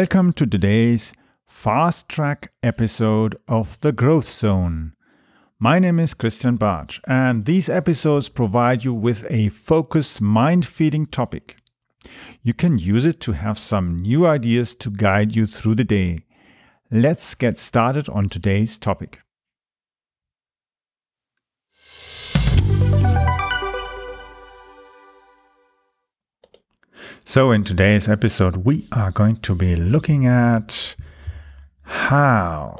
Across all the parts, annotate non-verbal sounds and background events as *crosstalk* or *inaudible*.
Welcome to today's fast track episode of The Growth Zone. My name is Christian Bartsch, and these episodes provide you with a focused, mind feeding topic. You can use it to have some new ideas to guide you through the day. Let's get started on today's topic. So, in today's episode, we are going to be looking at how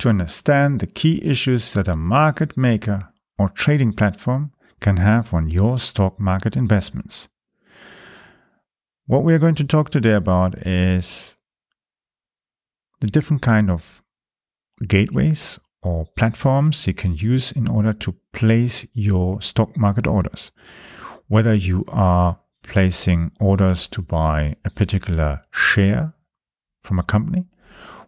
to understand the key issues that a market maker or trading platform can have on your stock market investments. What we are going to talk today about is the different kind of gateways or platforms you can use in order to place your stock market orders. Whether you are placing orders to buy a particular share from a company,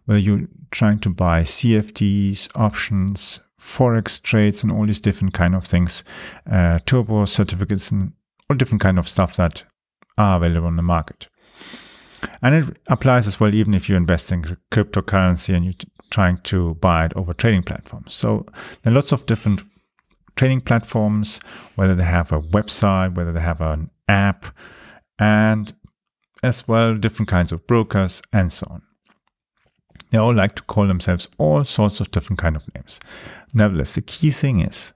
whether you're trying to buy CFDs, options, forex trades, and all these different kind of things, uh, turbo certificates, and all different kind of stuff that are available on the market. And it applies as well, even if you invest in cryptocurrency and you're trying to buy it over trading platforms. So there are lots of different trading platforms, whether they have a website, whether they have an app, and as well different kinds of brokers and so on. They all like to call themselves all sorts of different kind of names. Nevertheless, the key thing is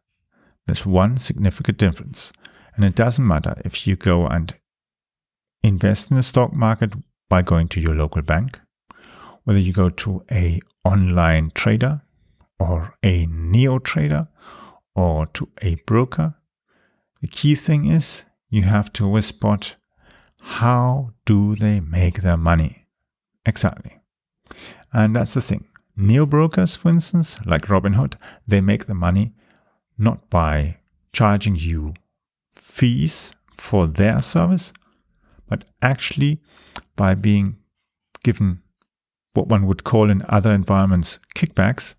there's one significant difference, and it doesn't matter if you go and invest in the stock market by going to your local bank, whether you go to a online trader or a neo trader or to a broker. The key thing is you have to always spot how do they make their money? Exactly. And that's the thing. Neo brokers, for instance, like Robinhood, they make the money not by charging you fees for their service, but actually by being given what one would call in other environments kickbacks,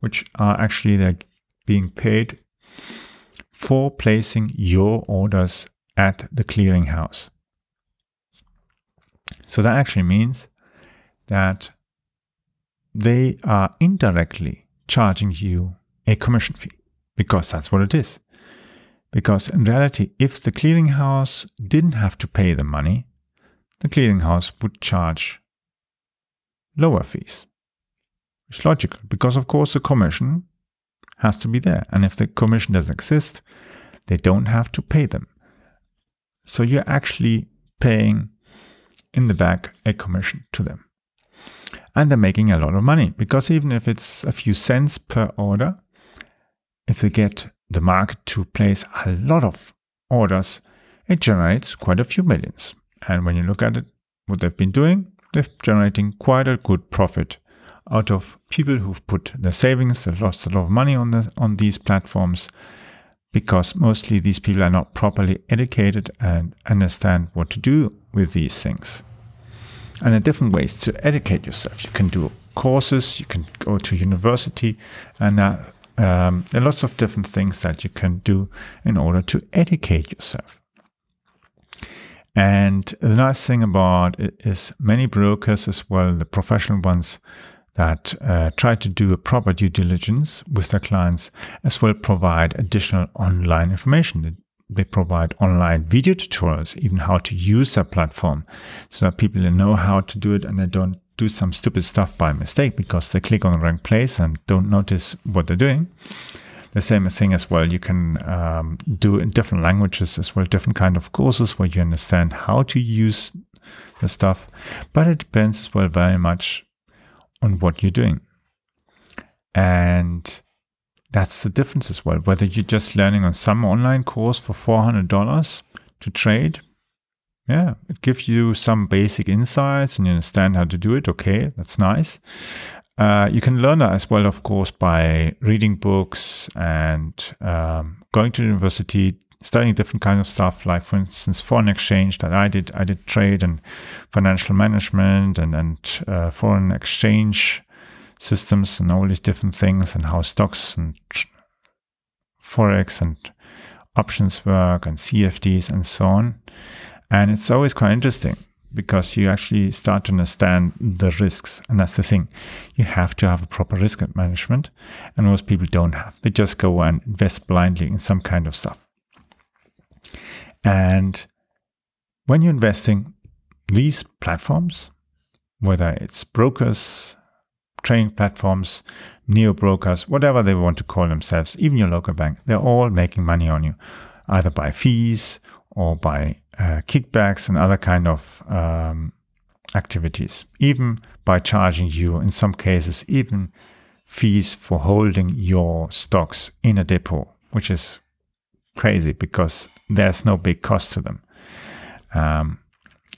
which are actually they're being paid for placing your orders at the clearinghouse. So that actually means that they are indirectly charging you a commission fee because that's what it is. Because in reality, if the clearinghouse didn't have to pay the money, the clearinghouse would charge lower fees. It's logical because, of course, the commission has to be there. And if the commission doesn't exist, they don't have to pay them. So you're actually paying in the back a commission to them. And they're making a lot of money because even if it's a few cents per order, if they get the market to place a lot of orders, it generates quite a few millions. And when you look at it, what they've been doing, they're generating quite a good profit out of people who've put their savings, they've lost a lot of money on the on these platforms because mostly these people are not properly educated and understand what to do with these things. And there are different ways to educate yourself. You can do courses, you can go to university, and um, there are lots of different things that you can do in order to educate yourself. And the nice thing about it is many brokers as well, the professional ones, that uh, try to do a proper due diligence with their clients, as well provide additional online information. They provide online video tutorials, even how to use their platform, so that people know how to do it and they don't do some stupid stuff by mistake because they click on the wrong place and don't notice what they're doing. The same thing as well. You can um, do in different languages as well, different kind of courses where you understand how to use the stuff. But it depends as well very much on what you're doing. And that's the difference as well. Whether you're just learning on some online course for $400 to trade, yeah, it gives you some basic insights and you understand how to do it. Okay, that's nice. Uh, you can learn that as well, of course, by reading books and um, going to university, studying different kind of stuff, like for instance foreign exchange that I did. I did trade and financial management and and uh, foreign exchange systems and all these different things and how stocks and forex and options work and CFDs and so on. And it's always quite interesting because you actually start to understand the risks. And that's the thing. You have to have a proper risk management. And most people don't have. They just go and invest blindly in some kind of stuff. And when you're investing, these platforms, whether it's brokers, trading platforms, neo brokers, whatever they want to call themselves, even your local bank, they're all making money on you, either by fees or by uh, kickbacks and other kind of um, activities, even by charging you, in some cases, even fees for holding your stocks in a depot, which is crazy because there's no big cost to them. Um,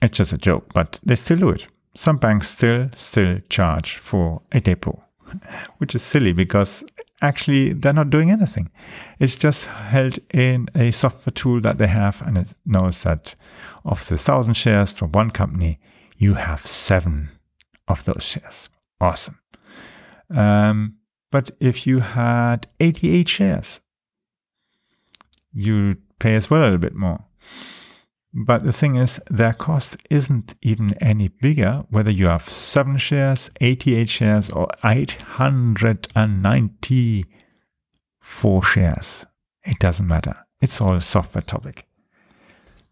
it's just a joke, but they still do it. Some banks still still charge for a depot, *laughs* which is silly because actually they're not doing anything. It's just held in a software tool that they have, and it knows that of the thousand shares from one company, you have seven of those shares. Awesome. Um, but if you had 88 shares, you pay as well a little bit more. But the thing is, their cost isn't even any bigger whether you have 7 shares, 88 shares, or 894 shares. It doesn't matter. It's all a software topic.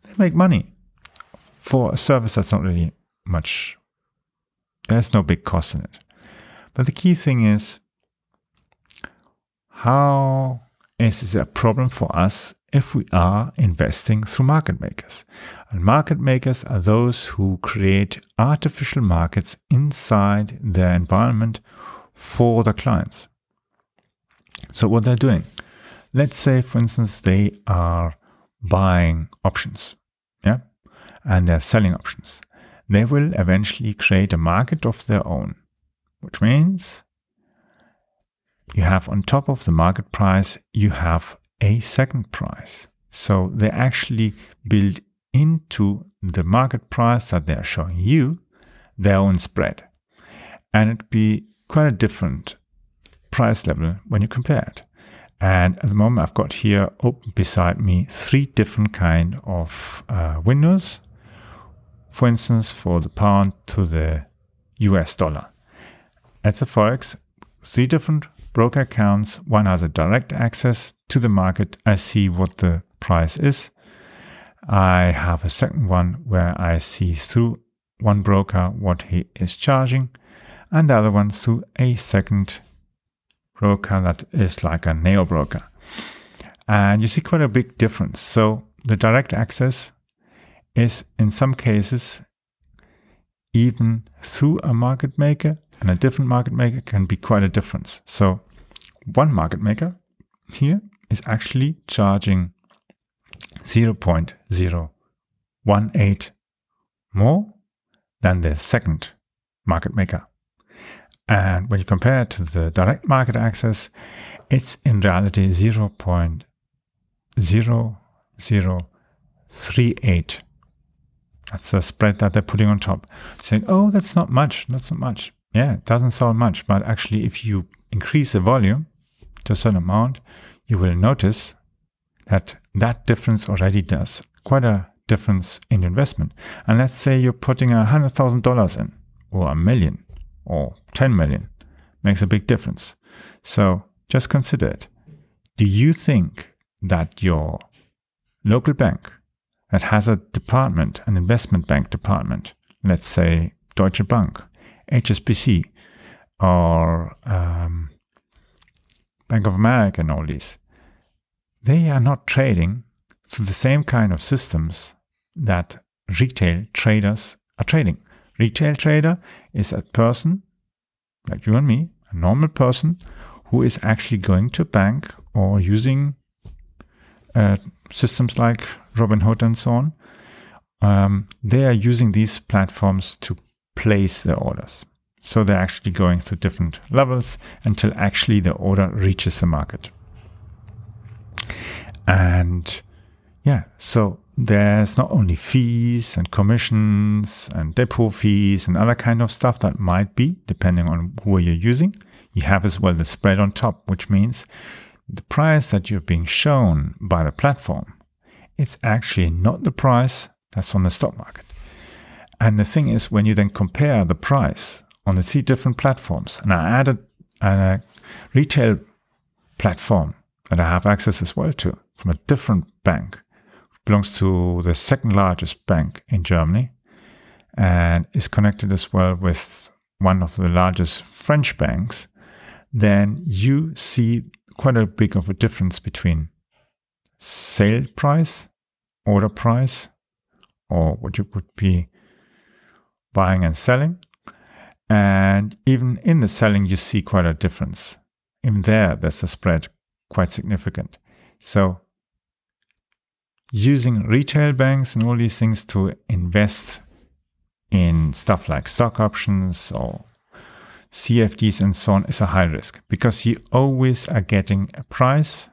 They make money for a service that's not really much, there's no big cost in it. But the key thing is, how is it a problem for us if we are investing through market makers. And market makers are those who create artificial markets inside their environment for the clients. So, what they're doing, let's say, for instance, they are buying options, yeah, and they're selling options. They will eventually create a market of their own, which means you have on top of the market price, you have a second price. So they actually build into the market price that they are showing you their own spread. And it'd be quite a different price level when you compare it. And at the moment, I've got here open beside me three different kind of uh, windows. For instance, for the pound to the US dollar. It's a forex, three different broker accounts. One has a direct access to the market. I see what the price is. I have a second one where I see through one broker what he is charging, and the other one through a second broker that is like a neo broker. And you see quite a big difference. So the direct access is in some cases even through a market maker and a different market maker can be quite a difference. So one market maker here is actually charging 0.018 more than the second market maker. And when you compare it to the direct market access, it's in reality 0.0038. That's the spread that they're putting on top. Saying, oh, that's not much, not so much. Yeah, it doesn't sound much, but actually, if you increase the volume to a certain amount, you will notice that that difference already does quite a difference in investment. And let's say you're putting a hundred thousand dollars in, or a million, or ten million, makes a big difference. So just consider it. Do you think that your local bank that has a department, an investment bank department, let's say Deutsche Bank, HSBC, or um, Bank of America and all these, they are not trading through the same kind of systems that retail traders are trading. Retail trader is a person like you and me, a normal person who is actually going to a bank or using uh, systems like Robinhood and so on. Um, they are using these platforms to place their orders. So they're actually going through different levels until actually the order reaches the market. And yeah, so there's not only fees and commissions and depot fees and other kind of stuff that might be depending on who you're using. You have as well the spread on top, which means the price that you're being shown by the platform, it's actually not the price that's on the stock market. And the thing is, when you then compare the price on the three different platforms, and I added a retail platform that I have access as well to from a different bank, belongs to the second largest bank in Germany, and is connected as well with one of the largest French banks, then you see quite a big of a difference between sale price, order price, or what you could be buying and selling. And even in the selling, you see quite a difference. Even there, there's a spread quite significant. So, using retail banks and all these things to invest in stuff like stock options or CFDs and so on is a high risk because you always are getting a price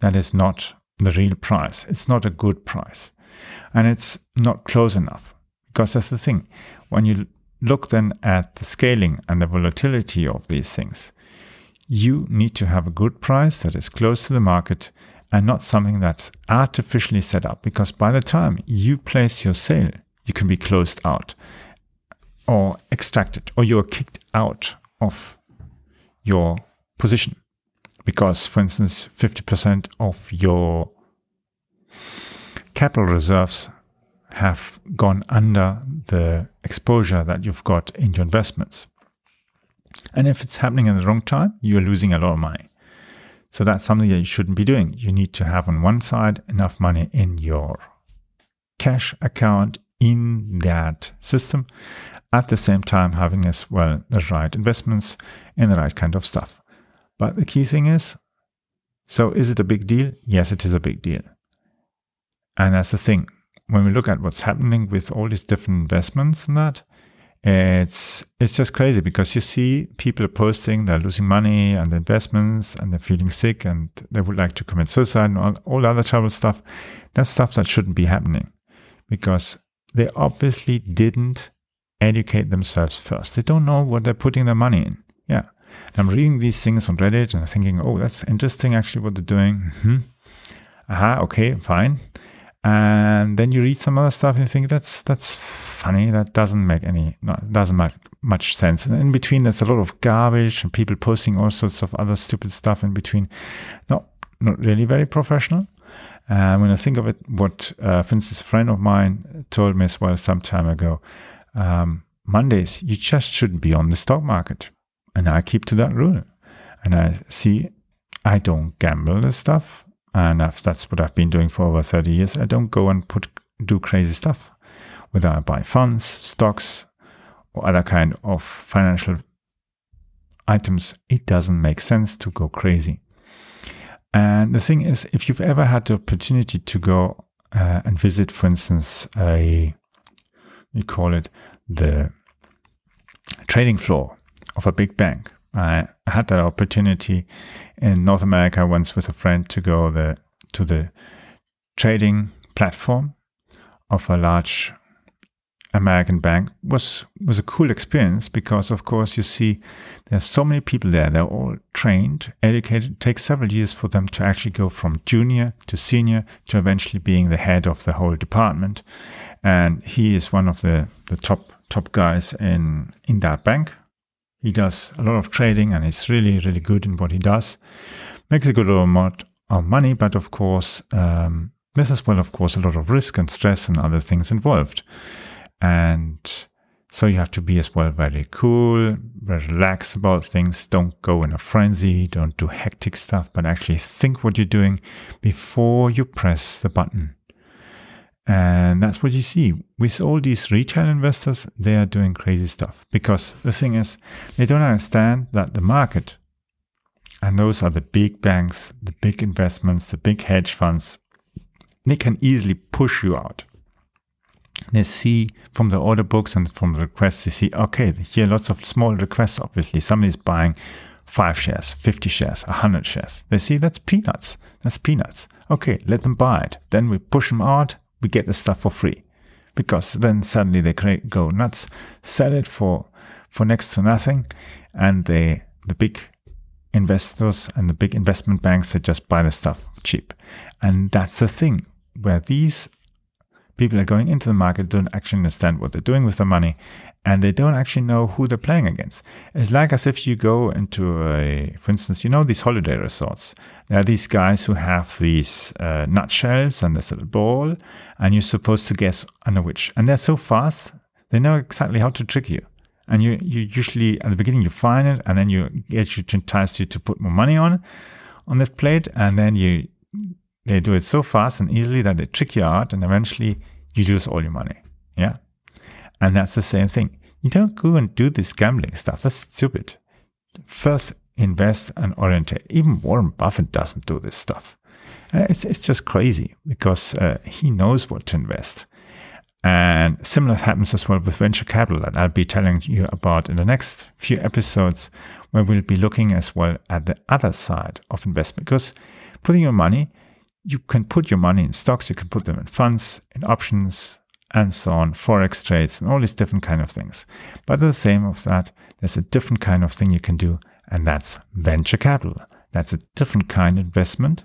that is not the real price. It's not a good price. And it's not close enough because that's the thing. When you look then at the scaling and the volatility of these things, you need to have a good price that is close to the market and not something that's artificially set up because by the time you place your sale, you can be closed out or extracted or you're kicked out of your position. Because for instance 50% of your capital reserves have gone under the exposure that you've got in your investments and if it's happening at the wrong time you're losing a lot of money so that's something that you shouldn't be doing you need to have on one side enough money in your cash account in that system, at the same time having as well the right investments and the right kind of stuff. But the key thing is so is it a big deal? Yes, it is a big deal. And that's the thing. When we look at what's happening with all these different investments and that, it's it's just crazy because you see people posting they're losing money and investments and they're feeling sick and they would like to commit suicide and all, all other terrible stuff. That's stuff that shouldn't be happening because they obviously didn't educate themselves first. They don't know what they're putting their money in. Yeah. And I'm reading these things on Reddit and I'm thinking, oh, that's interesting actually what they're doing. *laughs* Mm-hmm. Aha, okay, fine. And then you read some other stuff and you think that's that's funny. That doesn't make any no, doesn't make much sense. And in between there's a lot of garbage and people posting all sorts of other stupid stuff in between. Not not really very professional. And when I think of it, what, uh, for instance, a friend of mine told me as well some time ago, um, Mondays, you just shouldn't be on the stock market. And I keep to that rule. And I see, I don't gamble the stuff. And that's what I've been doing for over 30 years. I don't go and put do crazy stuff. Whether I buy funds, stocks, or other kind of financial items, it doesn't make sense to go crazy. And the thing is, if you've ever had the opportunity to go uh, and visit, for instance, a, you call it the trading floor of a big bank. I had that opportunity in North America once with a friend to go the, to the trading platform of a large American bank. Was was a cool experience because of course you see there's so many people there. They're all trained educated. It takes several years for them to actually go from junior to senior to eventually being the head of the whole department. And he is one of the the top top guys in in that bank he does a lot of trading and he's really really good in what he does makes a good amount of money but of course um, there's as well of course a lot of risk and stress and other things involved and so you have to be as well very cool, very relaxed about things. Don't go in a frenzy, don't do hectic stuff, but actually think what you're doing before you press the button. And that's what you see with all these retail investors, they are doing crazy stuff because the thing is, they don't understand that the market, and those are the big banks, the big investments, the big hedge funds, they can easily push you out they see from the order books and from the requests, they see, okay, here lots of small requests, obviously. Somebody's buying five shares, 50 shares, 100 shares. They see that's peanuts. That's peanuts. Okay, let them buy it. Then we push them out, we get the stuff for free. Because then suddenly they go nuts, sell it for, for next to nothing, and they, the big investors and the big investment banks, they just buy the stuff cheap. And that's the thing where these people are going into the market don't actually understand what they're doing with their money and they don't actually know who they're playing against. It's like as if you go into a, for instance, you know, these holiday resorts. There are these guys who have these uh, nutshells and this little ball, and you're supposed to guess under which. And they're so fast, they know exactly how to trick you. And you, you usually, at the beginning, you find it, and then you get you to entice you to put more money on on that plate, and then you they do it so fast and easily that they trick you out, and eventually you lose all your money. Yeah. And that's the same thing. You don't go and do this gambling stuff. That's stupid. First, invest and orientate. Even Warren Buffett doesn't do this stuff. Uh, it's, it's just crazy because uh, he knows what to invest. And similar happens as well with venture capital that I'll be telling you about in the next few episodes, where we'll be looking as well at the other side of investment. Because putting your money, you can put your money in stocks, you can put them in funds, in options, and so on, forex trades, and all these different kind of things. But the same of that, there's a different kind of thing you can do, and that's venture capital. That's a different kind of investment.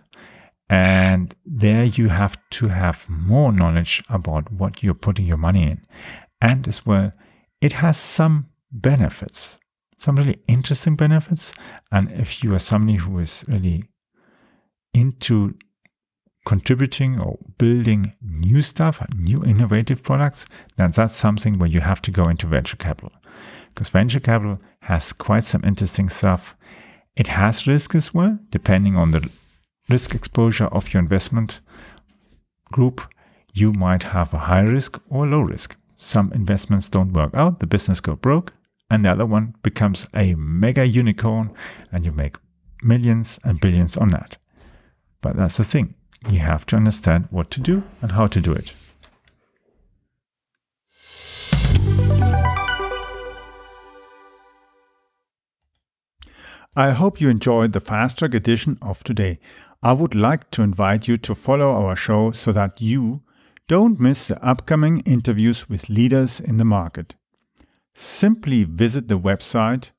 And there you have to have more knowledge about what you're putting your money in. And as well, it has some benefits, some really interesting benefits. And if you are somebody who is really into contributing or building new stuff, new innovative products, then that's something where you have to go into venture capital. Because venture capital has quite some interesting stuff. It has risk as well, depending on the risk exposure of your investment group. You might have a high risk or low risk. Some investments don't work out, the business go broke, and the other one becomes a mega unicorn, and you make millions and billions on that. But that's the thing you have to understand what to do and how to do it. I hope you enjoyed the fast track edition of today. I would like to invite you to follow our show so that you don't miss the upcoming interviews with leaders in the market. Simply visit the website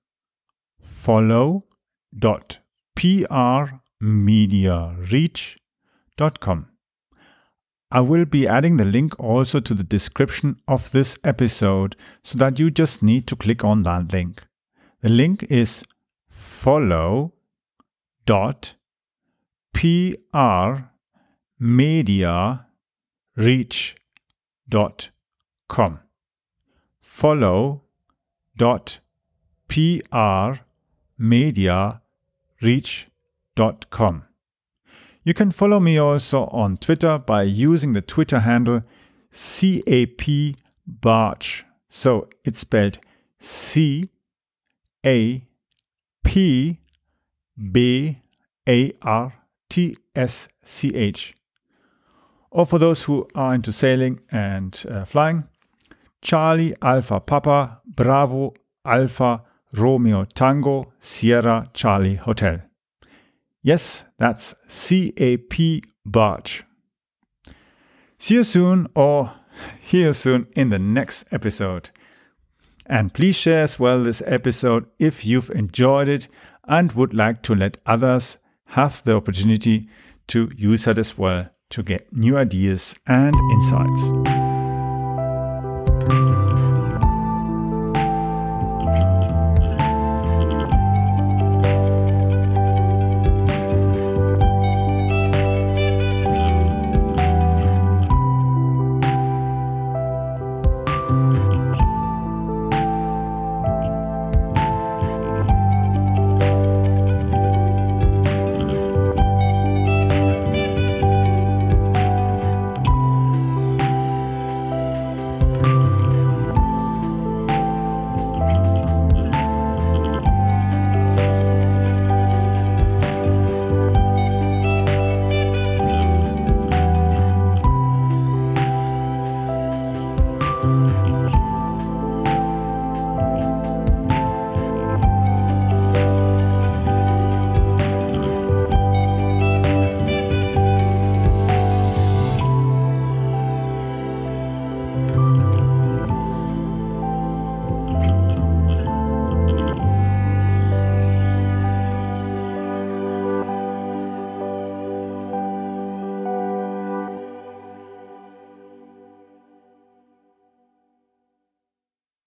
follow.prmediareach.com I will be adding the link also to the description of this episode so that you just need to click on that link. The link is follow.prmediareach.com. Follow.prmediareach.com. You can follow me also on Twitter by using the Twitter handle CAPBartsch. So it's spelled C A P B A R T S C H. Or for those who are into sailing and uh, flying, Charlie Alpha Papa Bravo Alpha Romeo Tango Sierra Charlie Hotel. Yes, that's CAP Bartsch. See you soon or hear you soon in the next episode. And please share as well this episode if you've enjoyed it and would like to let others have the opportunity to use it as well to get new ideas and insights.